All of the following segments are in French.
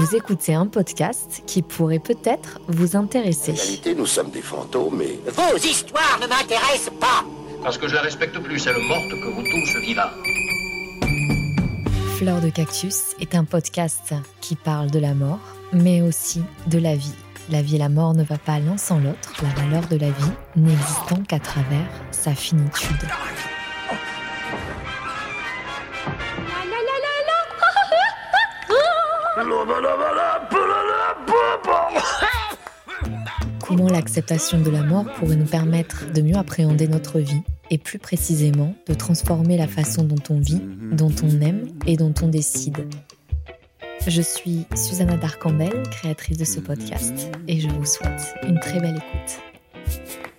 Vous écoutez un podcast qui pourrait peut-être vous intéresser. En réalité, nous sommes des fantômes, mais Vos histoires ne m'intéressent pas. Parce que je la respecte plus, celle morte, que vous tous vivants. Fleur de cactus est un podcast qui parle de la mort, mais aussi de la vie. La vie et la mort ne va pas l'un sans l'autre, la valeur de la vie n'existant qu'à travers sa finitude. Comment l'acceptation de la mort pourrait nous permettre de mieux appréhender notre vie et plus précisément de transformer la façon dont on vit, dont on aime et dont on décide. Je suis Susanna Darcambel, créatrice de ce podcast, et je vous souhaite une très belle écoute.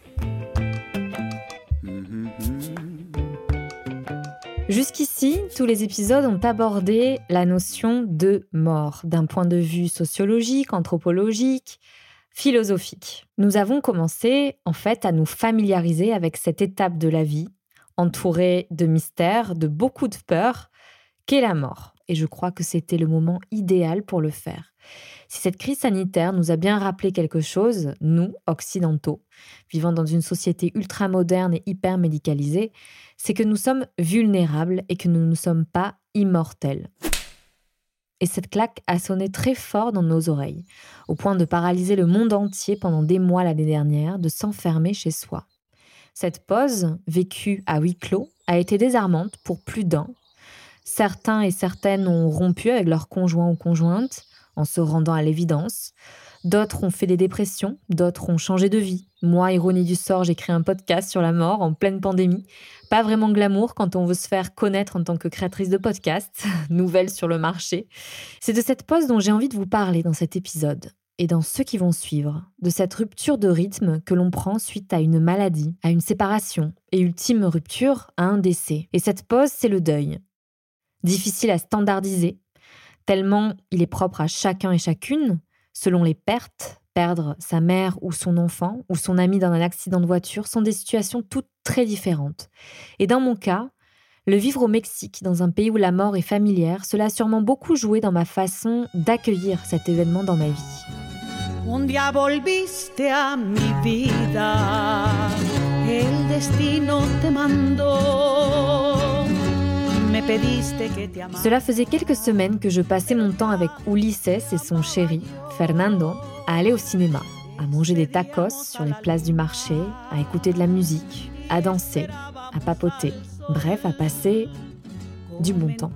Jusqu'ici, tous les épisodes ont abordé la notion de mort d'un point de vue sociologique, anthropologique, philosophique. Nous avons commencé en fait à nous familiariser avec cette étape de la vie, entourée de mystères, de beaucoup de peurs, qu'est la mort. Et je crois que c'était le moment idéal pour le faire. Si cette crise sanitaire nous a bien rappelé quelque chose, nous, occidentaux, vivant dans une société ultra moderne et hyper médicalisée, c'est que nous sommes vulnérables et que nous ne sommes pas immortels. Et cette claque a sonné très fort dans nos oreilles, au point de paralyser le monde entier pendant des mois l'année dernière, de s'enfermer chez soi. Cette pause, vécue à huis clos, a été désarmante pour plus d'un. Certains et certaines ont rompu avec leur conjoint ou conjointe en se rendant à l'évidence. D'autres ont fait des dépressions, d'autres ont changé de vie. Moi, ironie du sort, j'ai créé un podcast sur la mort en pleine pandémie. Pas vraiment glamour quand on veut se faire connaître en tant que créatrice de podcast, nouvelle sur le marché. C'est de cette pause dont j'ai envie de vous parler dans cet épisode et dans ceux qui vont suivre, de cette rupture de rythme que l'on prend suite à une maladie, à une séparation, et ultime rupture, à un décès. Et cette pause, c'est le deuil. Difficile à standardiser, tellement il est propre à chacun et chacune, selon les pertes, perdre sa mère ou son enfant ou son ami dans un accident de voiture sont des situations toutes très différentes. Et dans mon cas, le vivre au Mexique, dans un pays où la mort est familière, cela a sûrement beaucoup joué dans ma façon d'accueillir cet événement dans ma vie. Un volviste mi vida, el destino te. Cela faisait quelques semaines que je passais mon temps avec Ulises et son chéri, Fernando, à aller au cinéma, à manger des tacos sur les places du marché, à écouter de la musique, à danser, à papoter, bref, à passer du bon temps.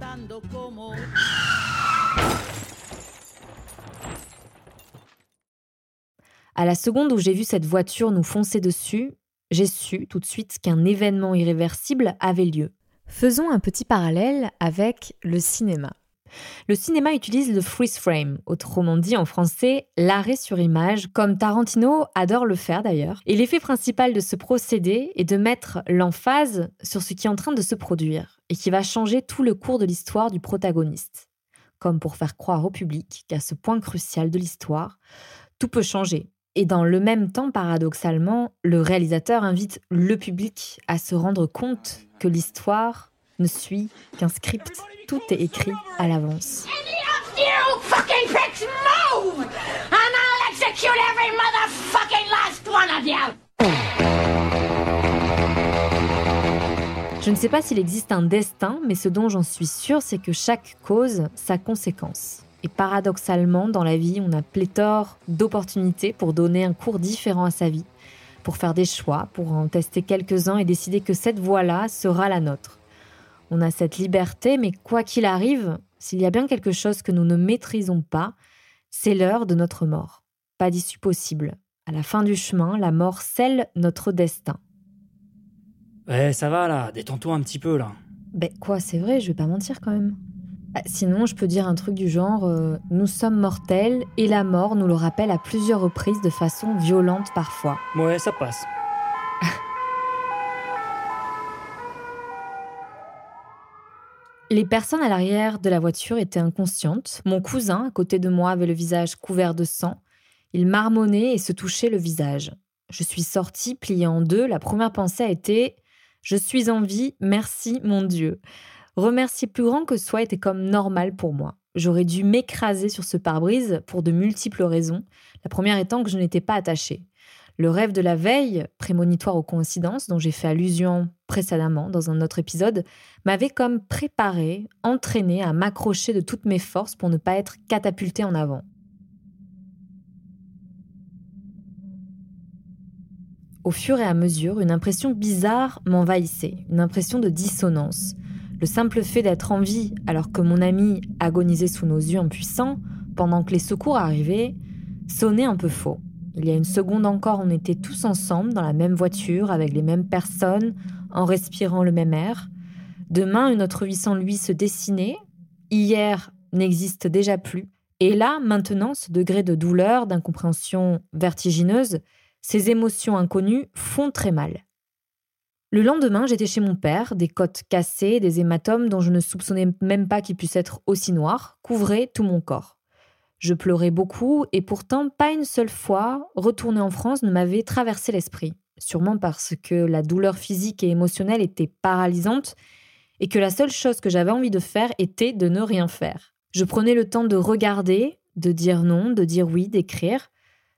À la seconde où j'ai vu cette voiture nous foncer dessus, j'ai su tout de suite qu'un événement irréversible avait lieu. Faisons un petit parallèle avec le cinéma. Le cinéma utilise le freeze frame, autrement dit en français l'arrêt sur image, comme Tarantino adore le faire d'ailleurs. Et l'effet principal de ce procédé est de mettre l'emphase sur ce qui est en train de se produire et qui va changer tout le cours de l'histoire du protagoniste. Comme pour faire croire au public qu'à ce point crucial de l'histoire, tout peut changer. Et dans le même temps, paradoxalement, le réalisateur invite le public à se rendre compte que l'histoire ne suit qu'un script. Tout est écrit à l'avance. Je ne sais pas s'il existe un destin, mais ce dont j'en suis sûre, c'est que chaque cause, sa conséquence. Et paradoxalement, dans la vie, on a pléthore d'opportunités pour donner un cours différent à sa vie, pour faire des choix, pour en tester quelques-uns et décider que cette voie-là sera la nôtre. On a cette liberté, mais quoi qu'il arrive, s'il y a bien quelque chose que nous ne maîtrisons pas, c'est l'heure de notre mort. Pas d'issue possible. À la fin du chemin, la mort scelle notre destin. Ouais, ça va là, détends-toi un petit peu là. Ben quoi, c'est vrai, je vais pas mentir quand même. Ah, Sinon, je peux dire un truc du genre euh, Nous sommes mortels et la mort nous le rappelle à plusieurs reprises de façon violente parfois. Ouais, ça passe. Les personnes à l'arrière de la voiture étaient inconscientes. Mon cousin, à côté de moi, avait le visage couvert de sang. Il marmonnait et se touchait le visage. Je suis sortie, pliée en deux. La première pensée a été Je suis en vie, merci mon Dieu. Remercier plus grand que soi était comme normal pour moi. j'aurais dû m'écraser sur ce pare-brise pour de multiples raisons. La première étant que je n'étais pas attachée. Le rêve de la veille, prémonitoire aux coïncidences, dont j'ai fait allusion précédemment dans un autre épisode, m'avait comme préparé, entraîné à m'accrocher de toutes mes forces pour ne pas être catapultée en avant. Au fur et à mesure, une impression bizarre m'envahissait, une impression de dissonance. Le simple fait d'être en vie alors que mon ami agonisait sous nos yeux impuissants, pendant que les secours arrivaient, sonnait un peu faux. Il y a une seconde encore, on était tous ensemble dans la même voiture, avec les mêmes personnes, en respirant le même air. Demain, une autre vie sans lui se dessinait. Hier n'existe déjà plus. Et là, maintenant, ce degré de douleur, d'incompréhension vertigineuse, ces émotions inconnues font très mal. Le lendemain, j'étais chez mon père, des côtes cassées, des hématomes dont je ne soupçonnais même pas qu'ils puissent être aussi noirs, couvraient tout mon corps. Je pleurais beaucoup et pourtant pas une seule fois retourner en France ne m'avait traversé l'esprit. Sûrement parce que la douleur physique et émotionnelle était paralysante et que la seule chose que j'avais envie de faire était de ne rien faire. Je prenais le temps de regarder, de dire non, de dire oui, d'écrire.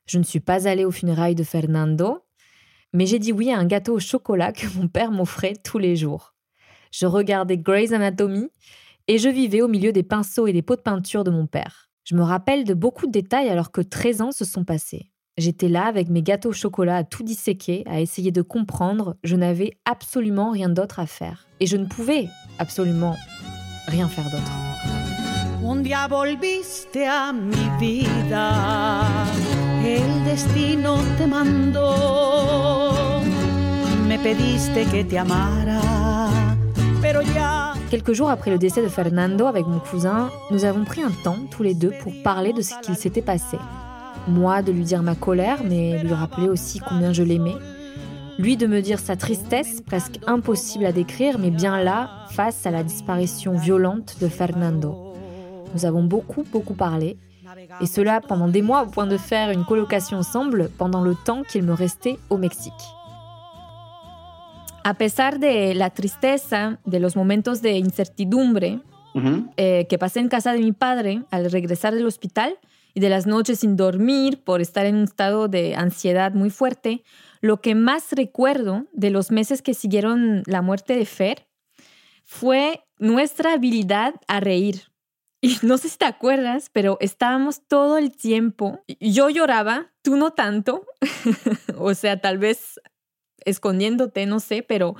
Je ne suis pas allée aux funérailles de Fernando, mais j'ai dit oui à un gâteau au chocolat que mon père m'offrait tous les jours. Je regardais Grey's Anatomy et je vivais au milieu des pinceaux et des pots de peinture de mon père. Je me rappelle de beaucoup de détails alors que 13 ans se sont passés. J'étais là avec mes gâteaux au chocolat à tout disséquer, à essayer de comprendre. Je n'avais absolument rien d'autre à faire. Et je ne pouvais absolument rien faire d'autre. Un día volviste a mi vida, me pediste que te amara, pero ya Quelques jours après le décès de Fernando avec mon cousin, nous avons pris un temps tous les deux pour parler de ce qu'il s'était passé. Moi de lui dire ma colère, mais lui rappeler aussi combien je l'aimais. Lui de me dire sa tristesse, presque impossible à décrire, mais bien là, face à la disparition violente de Fernando. Nous avons beaucoup, beaucoup parlé, et cela pendant des mois au point de faire une colocation ensemble pendant le temps qu'il me restait au Mexique. A pesar de la tristeza, de los momentos de incertidumbre eh, que pasé en casa de mi padre al regresar del hospital y de las noches sin dormir por estar en un estado de ansiedad muy fuerte, lo que más recuerdo de los meses que siguieron la muerte de Fer fue nuestra habilidad a reír. Y no sé si te acuerdas, pero estábamos todo el tiempo. Yo lloraba, tú no tanto. o sea, tal vez escondiéndote, no sé, pero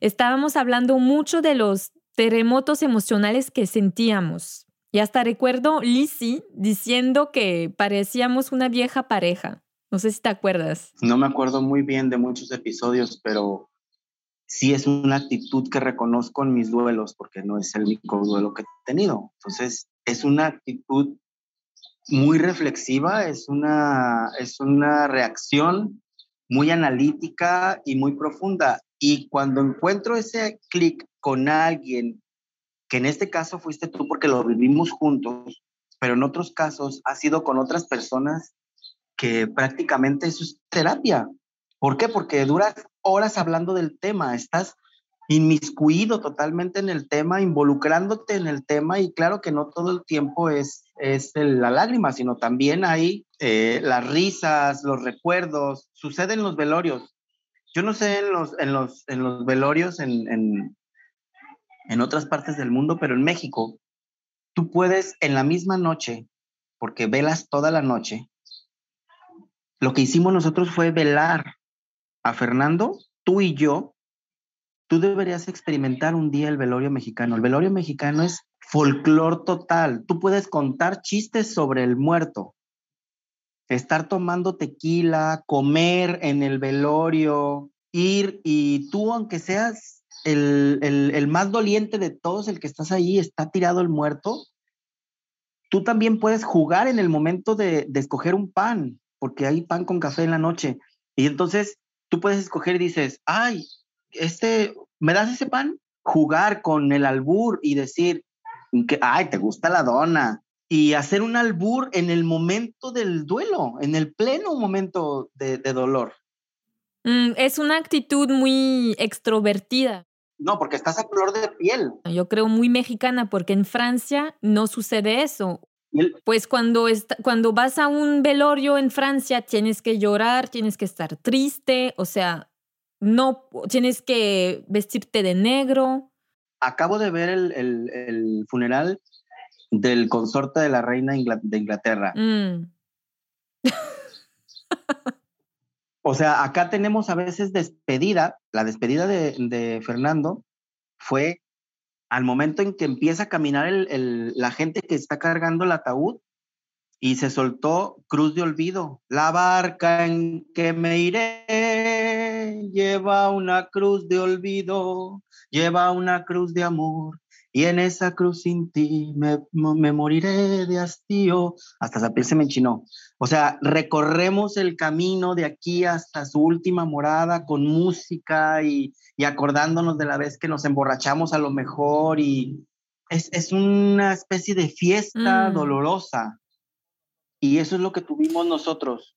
estábamos hablando mucho de los terremotos emocionales que sentíamos. Y hasta recuerdo Lizzie diciendo que parecíamos una vieja pareja. No sé si te acuerdas. No me acuerdo muy bien de muchos episodios, pero sí es una actitud que reconozco en mis duelos, porque no es el único duelo que he tenido. Entonces, es una actitud muy reflexiva, es una, es una reacción muy analítica y muy profunda. Y cuando encuentro ese clic con alguien, que en este caso fuiste tú porque lo vivimos juntos, pero en otros casos ha sido con otras personas que prácticamente eso es terapia. ¿Por qué? Porque duras horas hablando del tema, estás inmiscuido totalmente en el tema, involucrándote en el tema y claro que no todo el tiempo es, es la lágrima, sino también hay eh, las risas, los recuerdos, sucede en los velorios. Yo no sé en los, en los, en los velorios en, en, en otras partes del mundo, pero en México, tú puedes en la misma noche, porque velas toda la noche, lo que hicimos nosotros fue velar a Fernando, tú y yo, tú deberías experimentar un día el velorio mexicano. El velorio mexicano es folclor total. Tú puedes contar chistes sobre el muerto, estar tomando tequila, comer en el velorio, ir y tú, aunque seas el, el, más doliente de todos, el que estás ahí, está tirado el muerto, tú también puedes jugar en el momento de, de escoger un pan, porque hay pan con café en la noche. Y entonces tú puedes escoger y dices, ay, este, ¿me das ese pan? Jugar con el albur y decir que, ay, te gusta la dona. Y hacer un albur en el momento del duelo, en el pleno momento de, de dolor. Mm, es una actitud muy extrovertida. No, porque estás a flor de piel. Yo creo muy mexicana porque en Francia no sucede eso. Pues cuando, cuando vas a un velorio en Francia tienes que llorar, tienes que estar triste, o sea, no tienes que vestirte de negro. acabo de ver el, el- el funeral del consorte de la reina de Inglaterra. Mm, O sea, acá tenemos a veces despedida. La despedida de, de Fernando fue al momento en que empieza a caminar el- la gente que está cargando el ataúd y se soltó Cruz de Olvido. La barca en que me iré lleva una cruz de olvido, lleva una cruz de amor. Y en esa cruz sin ti me, me moriré de hastío. Hasta la piel se me enchinó. O sea, recorremos el camino de aquí hasta su última morada con música y, y acordándonos de la vez que nos emborrachamos a lo mejor y es, es una especie de fiesta Mm. dolorosa. Y eso es lo que tuvimos nosotros.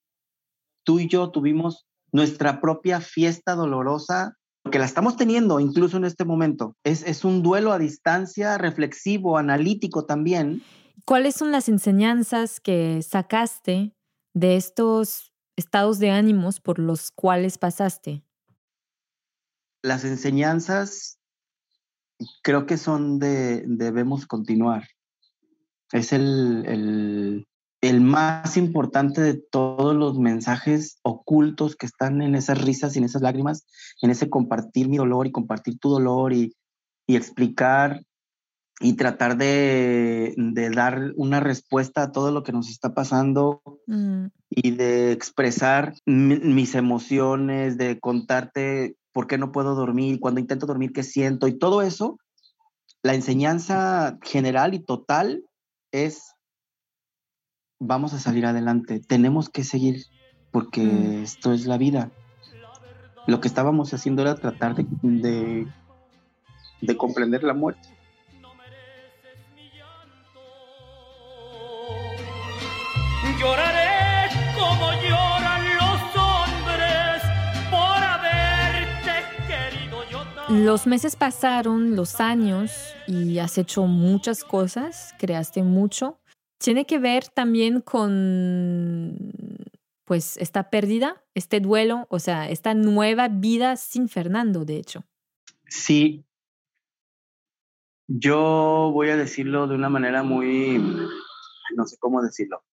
Tú y yo tuvimos nuestra propia fiesta dolorosa, que la estamos teniendo incluso en este momento. Es, es un duelo a distancia, reflexivo, analítico también. ¿Cuáles son las enseñanzas que sacaste de estos estados de ánimos por los cuales pasaste? las enseñanzas creo que son de debemos continuar. Es el, el, el más importante de todos los mensajes ocultos que están en esas risas y en esas lágrimas, en ese compartir mi dolor y compartir tu dolor y, y explicar y tratar de, de dar una respuesta a todo lo que nos está pasando Mm, y de expresar mi- mis emociones, de contarte por qué no puedo dormir, cuando intento dormir, qué siento y todo eso, la enseñanza general y total es, vamos a salir adelante, tenemos que seguir porque Mm. esto es la vida. Lo que estábamos haciendo era tratar de, de, de comprender la muerte. Lloraré como lloran los hombres por haberte querido yo. Los meses pasaron, los años, y has hecho muchas cosas, creaste mucho. Tiene que ver también con, pues, esta pérdida, este duelo, o sea, esta nueva vida sin Fernando, de hecho. Sí. Yo voy a decirlo de una manera muy, no sé cómo decirlo.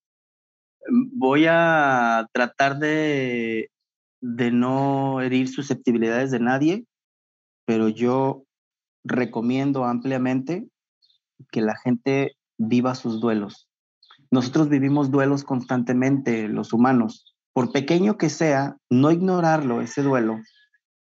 Voy a tratar de, de no herir susceptibilidades de nadie, pero yo recomiendo ampliamente que la gente viva sus duelos. Nosotros vivimos duelos constantemente, los humanos. Por pequeño que sea, no ignorarlo, ese duelo,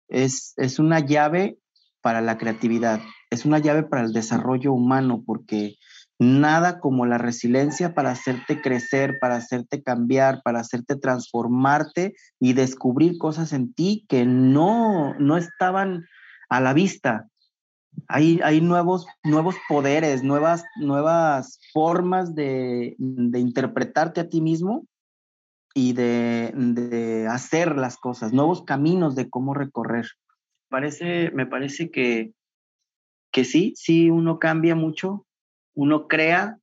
es, es una llave para la creatividad, es una llave para el desarrollo humano, porque nada como la resiliencia para hacerte crecer, para hacerte cambiar, para hacerte transformarte y descubrir cosas en ti que no, no estaban a la vista. Hay, nuevos poderes, nuevas, nuevas formas de, de interpretarte a ti mismo y de, de hacer las cosas, nuevos caminos de cómo recorrer. Parece, me parece que, que sí, sí, uno cambia mucho, uno crea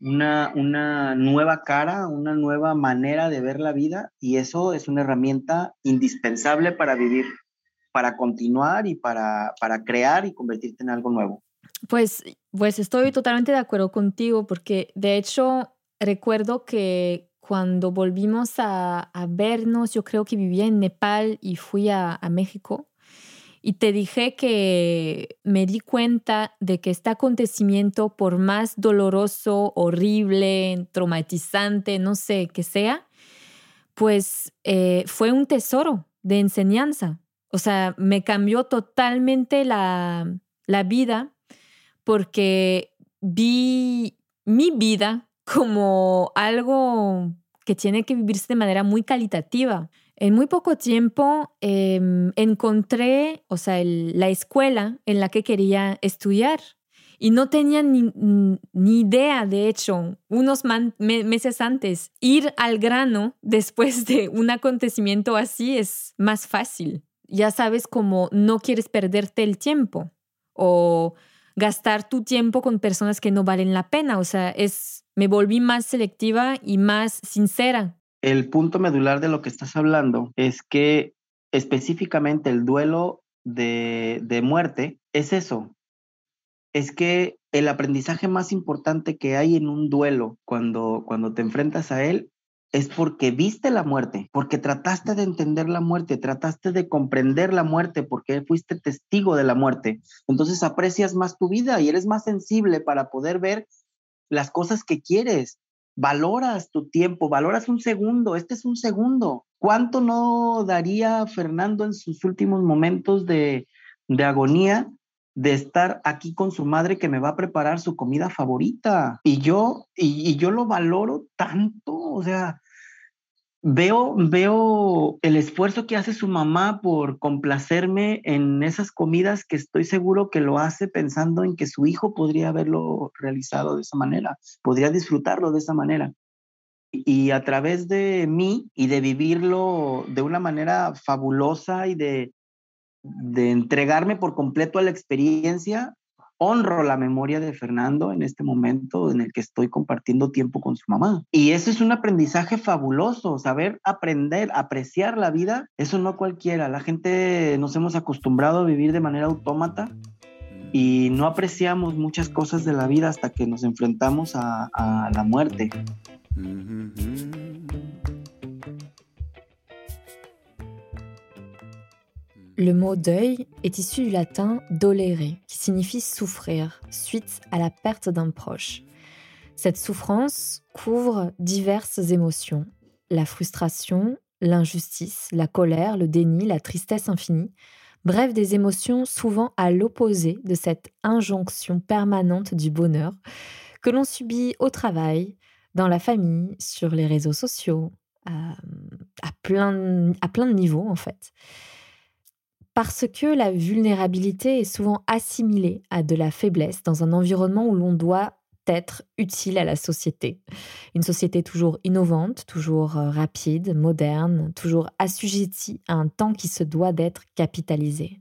una, una nueva cara, una nueva manera de ver la vida y eso es una herramienta indispensable para vivir, para continuar y para, para crear y convertirte en algo nuevo. Pues, pues estoy totalmente de acuerdo contigo porque de hecho recuerdo que cuando volvimos a, vernos, yo creo que vivía en Nepal y fui a, a México y te dije que me di cuenta de que este acontecimiento, por más doloroso, horrible, traumatizante, no sé qué sea, pues eh, fue un tesoro de enseñanza. O sea, me cambió totalmente la, la vida porque vi mi vida como algo que tiene que vivirse de manera muy calitativa. En muy poco tiempo eh, encontré, o sea, el, la escuela en la que quería estudiar y no tenía ni, ni idea, de hecho, unos man, me, meses antes, ir al grano después de un acontecimiento así es más fácil. Ya sabes como no quieres perderte el tiempo o gastar tu tiempo con personas que no valen la pena. O sea, es, me volví más selectiva y más sincera. El punto medular de lo que estás hablando es que específicamente el duelo de, de muerte es eso. Es que el aprendizaje más importante que hay en un duelo cuando, cuando te enfrentas a él es porque viste la muerte, porque trataste de entender la muerte, trataste de comprender la muerte, porque fuiste testigo de la muerte. Entonces aprecias más tu vida y eres más sensible para poder ver las cosas que quieres. Valoras tu tiempo, valoras un segundo, este es un segundo. ¿Cuánto no daría Fernando en sus últimos momentos de, de agonía de estar aquí con su madre que me va a preparar su comida favorita. Y yo, y, yo lo valoro tanto, o sea, veo, veo el esfuerzo que hace su mamá por complacerme en esas comidas que estoy seguro que lo hace pensando en que su hijo podría haberlo realizado de esa manera, podría disfrutarlo de esa manera. Y a través de mí y de vivirlo de una manera fabulosa y de, de entregarme por completo a la experiencia, honro la memoria de Fernando en este momento en el que estoy compartiendo tiempo con su mamá. Y eso es un aprendizaje fabuloso, saber aprender, apreciar la vida, eso no cualquiera. La gente nos hemos acostumbrado a vivir de manera autómata y no apreciamos muchas cosas de la vida hasta que nos enfrentamos a, a la muerte. Le mot deuil est issu du latin dolere, qui signifie souffrir, suite à la perte d'un proche. Cette souffrance couvre diverses émotions, la frustration, l'injustice, la colère, le déni, la tristesse infinie, bref des émotions souvent à l'opposé de cette injonction permanente du bonheur que l'on subit au travail, dans la famille, sur les réseaux sociaux, à, plein, à plein de niveaux en fait parce que la vulnérabilité est souvent assimilée à de la faiblesse dans un environnement où l'on doit être utile à la société. Une société toujours innovante, toujours euh, rapide, moderne, toujours assujettie à un temps qui se doit d'être capitalisé.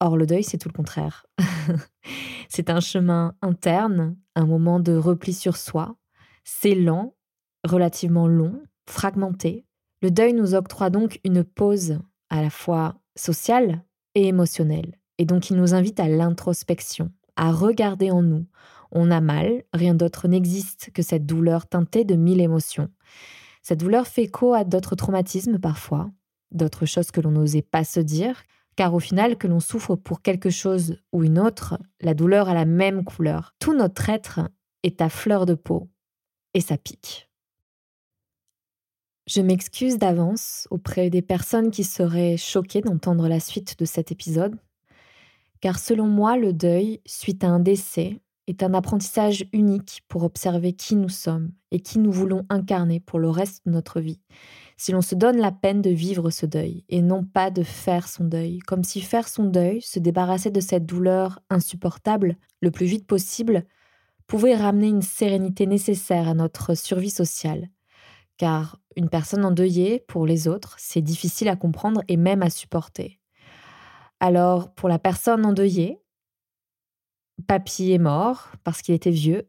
Or, le deuil, c'est tout le contraire. c'est un chemin interne, un moment de repli sur soi. C'est lent, relativement long, fragmenté. Le deuil nous octroie donc une pause à la fois social et émotionnel. Et donc il nous invite à l'introspection, à regarder en nous. On a mal, rien d'autre n'existe que cette douleur teintée de mille émotions. Cette douleur fait écho à d'autres traumatismes parfois, d'autres choses que l'on n'osait pas se dire, car au final, que l'on souffre pour quelque chose ou une autre, la douleur a la même couleur. Tout notre être est à fleur de peau, et ça pique. Je m'excuse d'avance auprès des personnes qui seraient choquées d'entendre la suite de cet épisode, car selon moi, le deuil, suite à un décès, est un apprentissage unique pour observer qui nous sommes et qui nous voulons incarner pour le reste de notre vie, si l'on se donne la peine de vivre ce deuil et non pas de faire son deuil, comme si faire son deuil, se débarrasser de cette douleur insupportable le plus vite possible, pouvait ramener une sérénité nécessaire à notre survie sociale. Car une personne endeuillée, pour les autres, c'est difficile à comprendre et même à supporter. Alors, pour la personne endeuillée, papy est mort parce qu'il était vieux,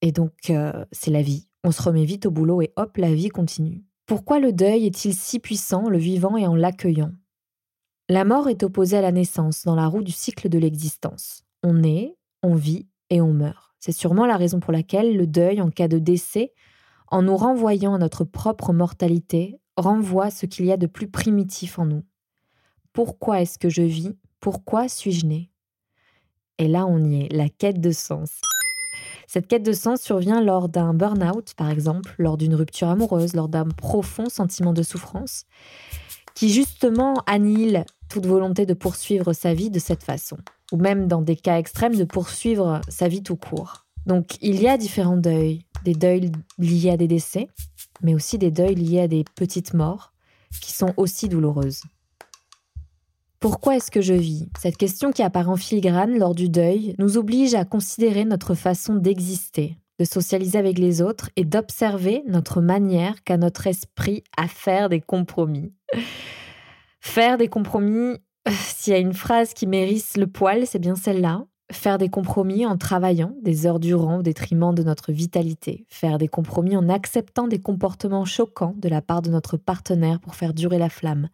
et donc euh, c'est la vie. On se remet vite au boulot et hop, la vie continue. Pourquoi le deuil est-il si puissant, le vivant et en l'accueillant? La mort est opposée à la naissance dans la roue du cycle de l'existence. On naît, on vit et on meurt. C'est sûrement la raison pour laquelle le deuil en cas de décès en nous renvoyant à notre propre mortalité, renvoie ce qu'il y a de plus primitif en nous. Pourquoi est-ce que je vis? Pourquoi suis-je né? Et là, on y est, la quête de sens. Cette quête de sens survient lors d'un burn-out, par exemple, lors d'une rupture amoureuse, lors d'un profond sentiment de souffrance, qui justement annihile toute volonté de poursuivre sa vie de cette façon, ou même dans des cas extrêmes de poursuivre sa vie tout court. Donc il y a différents deuils, des deuils liés à des décès, mais aussi des deuils liés à des petites morts qui sont aussi douloureuses. Pourquoi est-ce que je vis? Cette question qui apparaît en filigrane lors du deuil nous oblige à considérer notre façon d'exister, de socialiser avec les autres et d'observer notre manière qu'a notre esprit à faire des compromis. Faire des compromis, s'il y a une phrase qui mérite le poil, c'est bien celle-là. Faire des compromis en travaillant des heures durant au détriment de notre vitalité. Faire des compromis en acceptant des comportements choquants de la part de notre partenaire pour faire durer la flamme.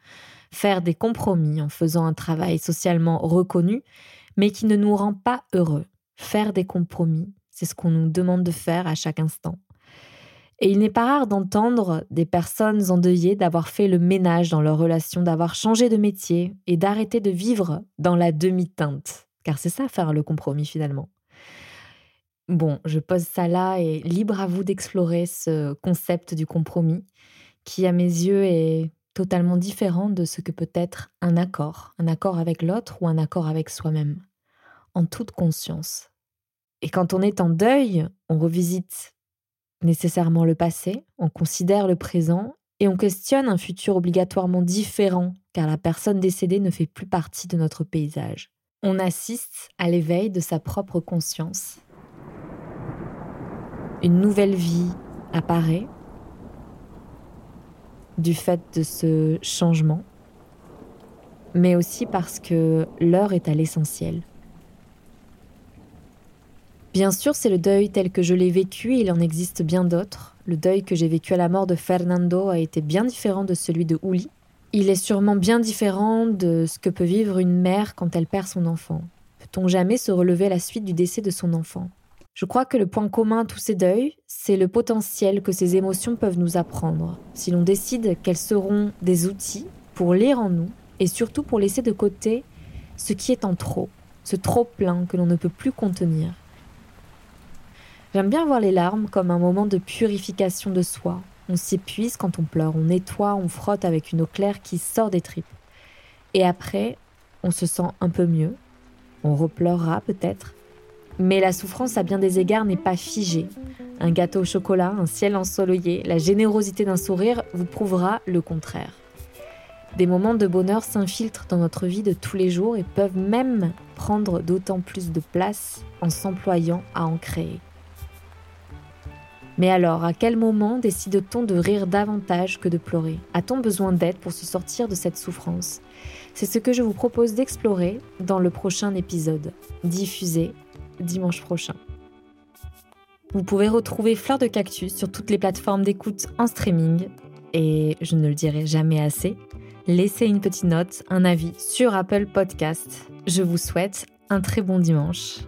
Faire des compromis en faisant un travail socialement reconnu, mais qui ne nous rend pas heureux. Faire des compromis, c'est ce qu'on nous demande de faire à chaque instant. Et il n'est pas rare d'entendre des personnes endeuillées d'avoir fait le ménage dans leur relation, d'avoir changé de métier et d'arrêter de vivre dans la demi-teinte. Car c'est ça faire le compromis finalement. Bon, je pose ça là et libre à vous d'explorer ce concept du compromis qui à mes yeux est totalement différent de ce que peut être un accord, un accord avec l'autre ou un accord avec soi-même, en toute conscience. Et quand on est en deuil, on revisite nécessairement le passé, on considère le présent et on questionne un futur obligatoirement différent car la personne décédée ne fait plus partie de notre paysage. On assiste à l'éveil de sa propre conscience. Une nouvelle vie apparaît du fait de ce changement, mais aussi parce que l'heure est à l'essentiel. Bien sûr, c'est le deuil tel que je l'ai vécu, il en existe bien d'autres. Le deuil que j'ai vécu à la mort de Fernando a été bien différent de celui de Uli. Il est sûrement bien différent de ce que peut vivre une mère quand elle perd son enfant. Peut-on jamais se relever à la suite du décès de son enfant? Je crois que le point commun à tous ces deuils, c'est le potentiel que ces émotions peuvent nous apprendre, si l'on décide qu'elles seront des outils pour lire en nous et surtout pour laisser de côté ce qui est en trop, ce trop plein que l'on ne peut plus contenir. J'aime bien voir les larmes comme un moment de purification de soi. On s'épuise quand on pleure, on nettoie, on frotte avec une eau claire qui sort des tripes. Et après, on se sent un peu mieux. On repleurera peut-être. Mais la souffrance à bien des égards n'est pas figée. Un gâteau au chocolat, un ciel ensoleillé, la générosité d'un sourire vous prouvera le contraire. Des moments de bonheur s'infiltrent dans notre vie de tous les jours et peuvent même prendre d'autant plus de place en s'employant à en créer. Mais alors, à quel moment décide-t-on de rire davantage que de pleurer? A-t-on besoin d'aide pour se sortir de cette souffrance? C'est ce que je vous propose d'explorer dans le prochain épisode, diffusé dimanche prochain. Vous pouvez retrouver Fleur de Cactus sur toutes les plateformes d'écoute en streaming. Et je ne le dirai jamais assez, laissez une petite note, un avis sur Apple Podcast. Je vous souhaite un très bon dimanche